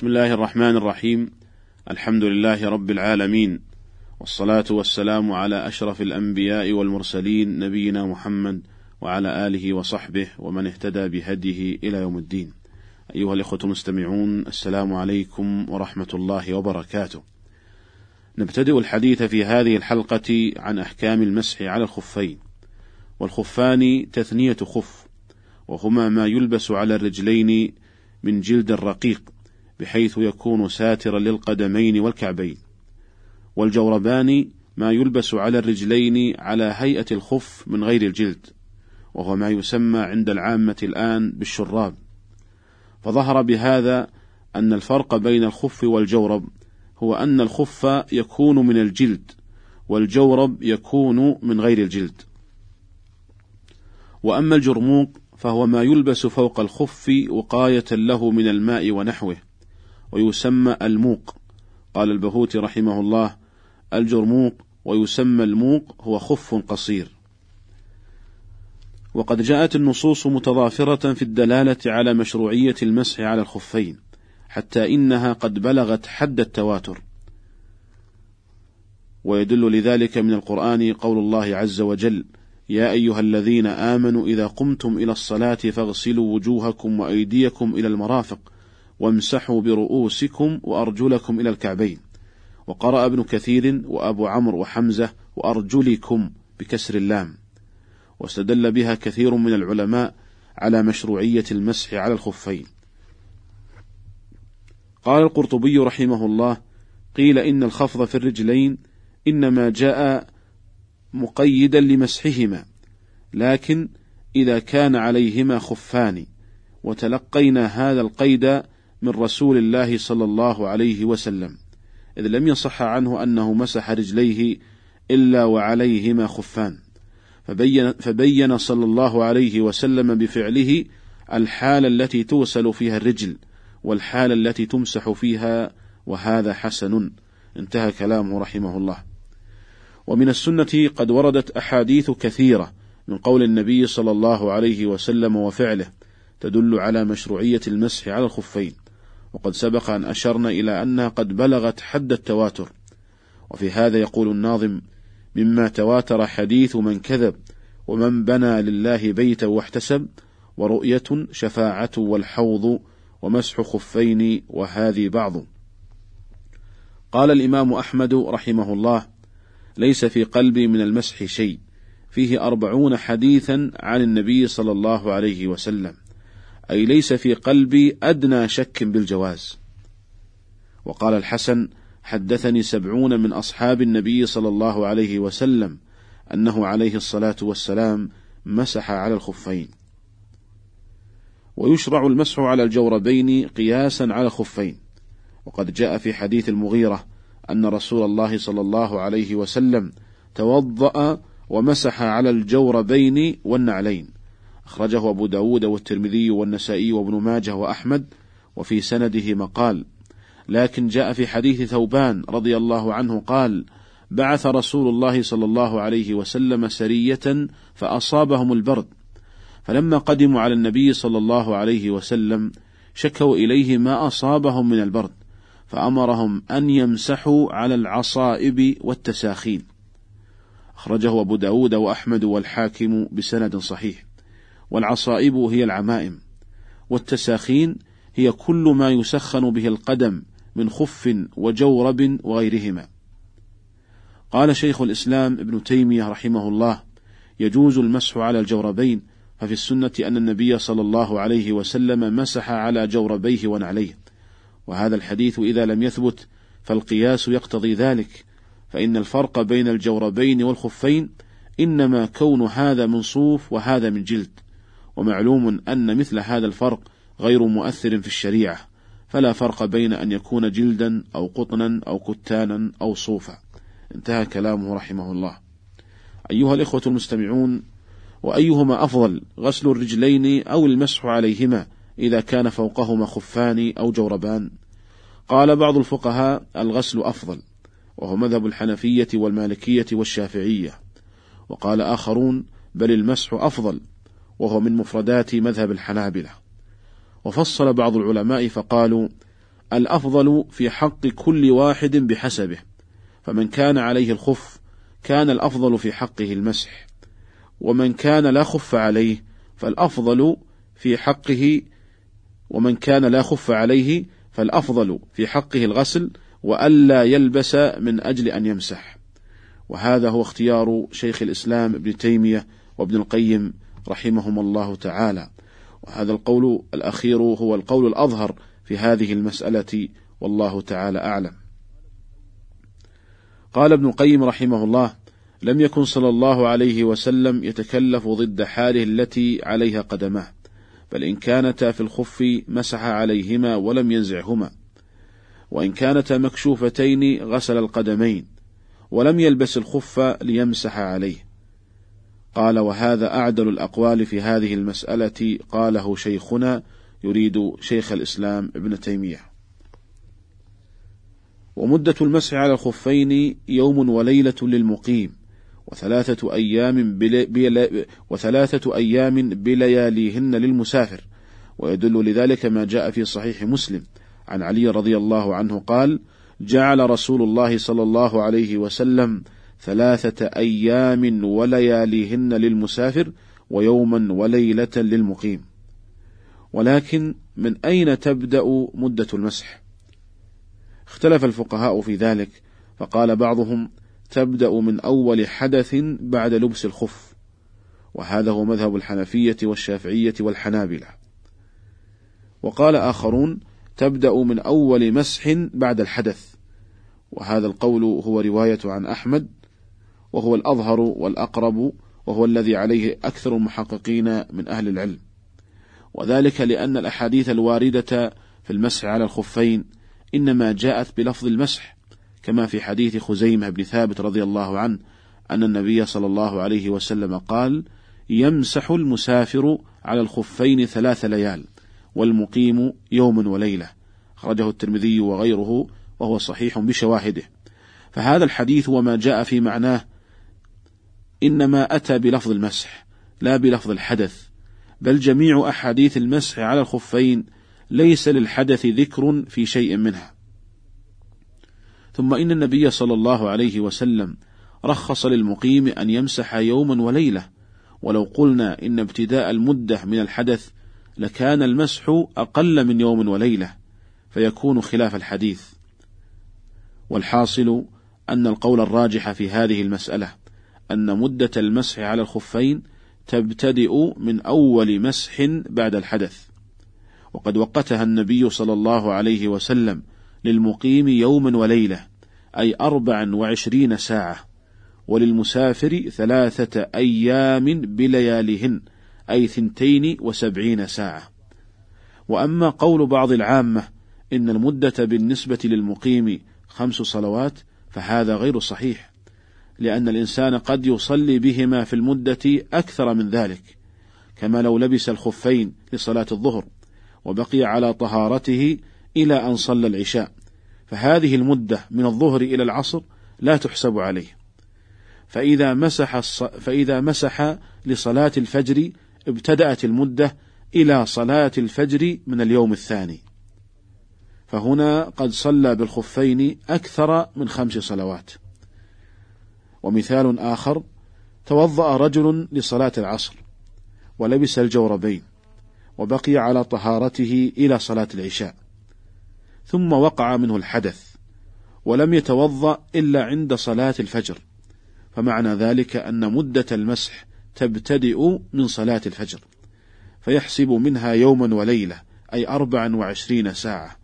بسم الله الرحمن الرحيم الحمد لله رب العالمين والصلاة والسلام على أشرف الأنبياء والمرسلين نبينا محمد وعلى آله وصحبه ومن اهتدى بهديه إلى يوم الدين. أيها الإخوة المستمعون السلام عليكم ورحمة الله وبركاته. نبتدئ الحديث في هذه الحلقة عن أحكام المسح على الخفين. والخفان تثنية خف، وهما ما يلبس على الرجلين من جلد رقيق بحيث يكون ساترا للقدمين والكعبين. والجوربان ما يلبس على الرجلين على هيئة الخف من غير الجلد وهو ما يسمى عند العامة الآن بالشراب. فظهر بهذا أن الفرق بين الخف والجورب هو أن الخف يكون من الجلد والجورب يكون من غير الجلد. وأما الجرموق فهو ما يلبس فوق الخف وقاية له من الماء ونحوه. ويسمى الموق. قال البهوتي رحمه الله الجرموق ويسمى الموق هو خف قصير. وقد جاءت النصوص متضافرة في الدلالة على مشروعية المسح على الخفين حتى إنها قد بلغت حد التواتر. ويدل لذلك من القرآن قول الله عز وجل يا أيها الذين آمنوا إذا قمتم إلى الصلاة فاغسلوا وجوهكم وأيديكم إلى المرافق وامسحوا برؤوسكم وأرجلكم إلى الكعبين. وقرأ ابن كثير وأبو عمرو وحمزة وأرجلكم بكسر اللام. واستدل بها كثير من العلماء على مشروعية المسح على الخفين. قال القرطبي رحمه الله قيل إن الخفض في الرجلين إنما جاء مقيدا لمسحهما لكن إذا كان عليهما خفان وتلقينا هذا القيد من رسول الله صلى الله عليه وسلم إذ لم يصح عنه أنه مسح رجليه إلا وعليهما خفان فبين, فبين صلى الله عليه وسلم بفعله الحالة التي توصل فيها الرجل والحالة التي تمسح فيها وهذا حسن انتهى كلامه رحمه الله. ومن السنة قد وردت أحاديث كثيرة من قول النبي صلى الله عليه وسلم وفعله تدل على مشروعية المسح على الخفين وقد سبق أن أشرنا إلى أنها قد بلغت حد التواتر. وفي هذا يقول الناظم مما تواتر حديث من كذب ومن بنى لله بيتا واحتسب ورؤية شفاعة والحوض ومسح خفين وهذه بعض. قال الإمام أحمد رحمه الله ليس في قلبي من المسح شيء فيه أربعون حديثا عن النبي صلى الله عليه وسلم. أي ليس في قلبي أدنى شك بالجواز. وقال الحسن حدثني سبعون من أصحاب النبي صلى الله عليه وسلم أنه عليه الصلاة والسلام مسح على الخفين. ويشرع المسح على الجوربين قياسا على الخفين. وقد جاء في حديث المغيرة أن رسول الله صلى الله عليه وسلم توضأ ومسح على الجوربين والنعلين. أخرجه أبو داود والترمذي والنسائي وابن ماجه وأحمد وفي سنده مقال. لكن جاء في حديث ثوبان رضي الله عنه قال بعث رسول الله صلى الله عليه وسلم سرية فأصابهم البرد. فلما قدموا على النبي صلى الله عليه وسلم شكوا إليه ما أصابهم من البرد فأمرهم أن يمسحوا على العصائب والتساخين. أخرجه أبو داود وأحمد والحاكم بسند صحيح. والعصائب هي العمائم والتساخين هي كل ما يسخن به القدم من خف وجورب وغيرهما. قال شيخ الإسلام ابن تيمية رحمه الله يجوز المسح على الجوربين ففي السنة أن النبي صلى الله عليه وسلم مسح على جوربيه ونعليه. وهذا الحديث إذا لم يثبت فالقياس يقتضي ذلك فإن الفرق بين الجوربين والخفين إنما كون هذا من صوف وهذا من جلد. ومعلوم أن مثل هذا الفرق غير مؤثر في الشريعة فلا فرق بين أن يكون جلدا أو قطنا أو كتانا أو صوفا. انتهى كلامه رحمه الله. أيها الإخوة المستمعون وأيهما أفضل غسل الرجلين أو المسح عليهما إذا كان فوقهما خفان أو جوربان؟ قال بعض الفقهاء الغسل أفضل وهو مذهب الحنفية والمالكية والشافعية. وقال آخرون بل المسح أفضل وهو من مفردات مذهب الحنابلة. وفصل بعض العلماء فقالوا الأفضل في حق كل واحد بحسبه فمن كان عليه الخف كان الأفضل في حقه المسح ومن كان لا خف عليه فالأفضل في حقه ومن كان لا خف عليه فالأفضل في حقه الغسل وألا يلبس من أجل أن يمسح. وهذا هو اختيار شيخ الإسلام ابن تيمية وابن القيم رحمهم الله تعالى. وهذا القول الأخير هو القول الأظهر في هذه المسألة والله تعالى أعلم. قال ابن القيم رحمه الله لم يكن صلى الله عليه وسلم يتكلف ضد حاله التي عليها قدماه بل إن كانتا في الخف مسح عليهما ولم ينزعهما وإن كانتا مكشوفتين غسل القدمين ولم يلبس الخف ليمسح عليه. قال وهذا أعدل الأقوال في هذه المسألة قاله شيخنا يريد شيخ الإسلام ابن تيمية. ومدة المسح على الخفين يوم وليلة للمقيم وثلاثة أيام بل... بل... وثلاثة أيام بلياليهن للمسافر. ويدل لذلك ما جاء في صحيح مسلم. عن علي رضي الله عنه قال جعل رسول الله صلى الله عليه وسلم ثلاثة أيام ولياليهن للمسافر ويوما وليلة للمقيم. ولكن من أين تبدأ مدة المسح؟ اختلف الفقهاء في ذلك فقال بعضهم تبدأ من أول حدث بعد لبس الخف وهذا هو مذهب الحنفية والشافعية والحنابلة. وقال آخرون تبدأ من أول مسح بعد الحدث وهذا القول هو رواية عن أحمد وهو الأظهر والأقرب وهو الذي عليه أكثر المحققين من أهل العلم وذلك لأن الأحاديث الواردة في المسح على الخفين إنما جاءت بلفظ المسح كما في حديث خزيمة بن ثابت رضي الله عنه أن النبي صلى الله عليه وسلم قال: يمسح المسافر على الخفين ثلاث ليال، والمقيم يوم وليلة. أخرجه الترمذي وغيره وهو صحيح بشواهده. فهذا الحديث وما جاء في معناه إنما أتى بلفظ المسح لا بلفظ الحدث، بل جميع أحاديث المسح على الخفين ليس للحدث ذكر في شيء منها. ثم إن النبي صلى الله عليه وسلم رخص للمقيم أن يمسح يوما وليلة ولو قلنا إن ابتداء المدة من الحدث لكان المسح أقل من يوم وليلة فيكون خلاف الحديث. والحاصل أن القول الراجح في هذه المسألة. أن مدة المسح على الخفين تبتدئ من أول مسح بعد الحدث. وقد وقتها النبي صلى الله عليه وسلم للمقيم يوما وليلة أي أربعا وعشرين ساعة وللمسافر ثلاثة أيام بلياليهن أي ثنتين وسبعين ساعة. وأما قول بعض العامة إن المدة بالنسبة للمقيم خمس صلوات فهذا غير صحيح. لأن الإنسان قد يصلي بهما في المدة أكثر من ذلك كما لو لبس الخفين لصلاة الظهر وبقي على طهارته إلى أن صلى العشاء فهذه المدة من الظهر إلى العصر لا تحسب عليه. فإذا مسح الص... فإذا مسح لصلاة الفجر ابتدأت المدة إلى صلاة الفجر من اليوم الثاني. فهنا قد صلى بالخفين أكثر من خمس صلوات. ومثال آخر توضأ رجل لصلاة العصر ولبس الجوربين وبقي على طهارته إلى صلاة العشاء ثم وقع منه الحدث ولم يتوضأ إلا عند صلاة الفجر فمعنى ذلك أن مدة المسح تبتدئ من صلاة الفجر فيحسب منها يوما وليلة أي أربعا وعشرين ساعة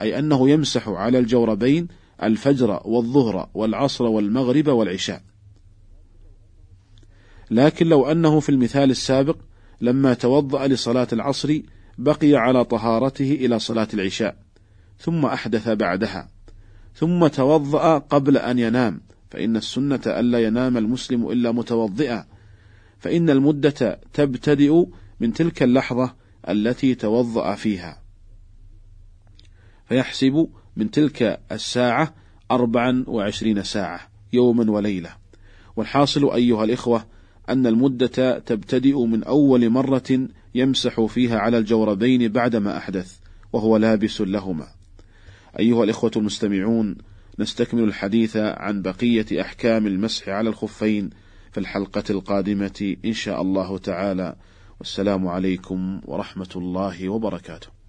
أي أنه يمسح على الجوربين الفجر والظهر والعصر والمغرب والعشاء. لكن لو أنه في المثال السابق لما توضأ لصلاة العصر بقي على طهارته إلى صلاة العشاء ثم أحدث بعدها ثم توضأ قبل أن ينام فإن السنة ألا ينام المسلم إلا متوضئا فإن المدة تبتدئ من تلك اللحظة التي توضأ فيها. فيحسب من تلك الساعة أربعا وعشرين ساعة يوما وليلة. والحاصل أيها الإخوة أن المدة تبتدئ من أول مرة يمسح فيها على الجوربين بعدما أحدث وهو لابس لهما. أيها الإخوة المستمعون نستكمل الحديث عن بقية أحكام المسح على الخفين في الحلقة القادمة إن شاء الله تعالى. والسلام عليكم ورحمة الله وبركاته.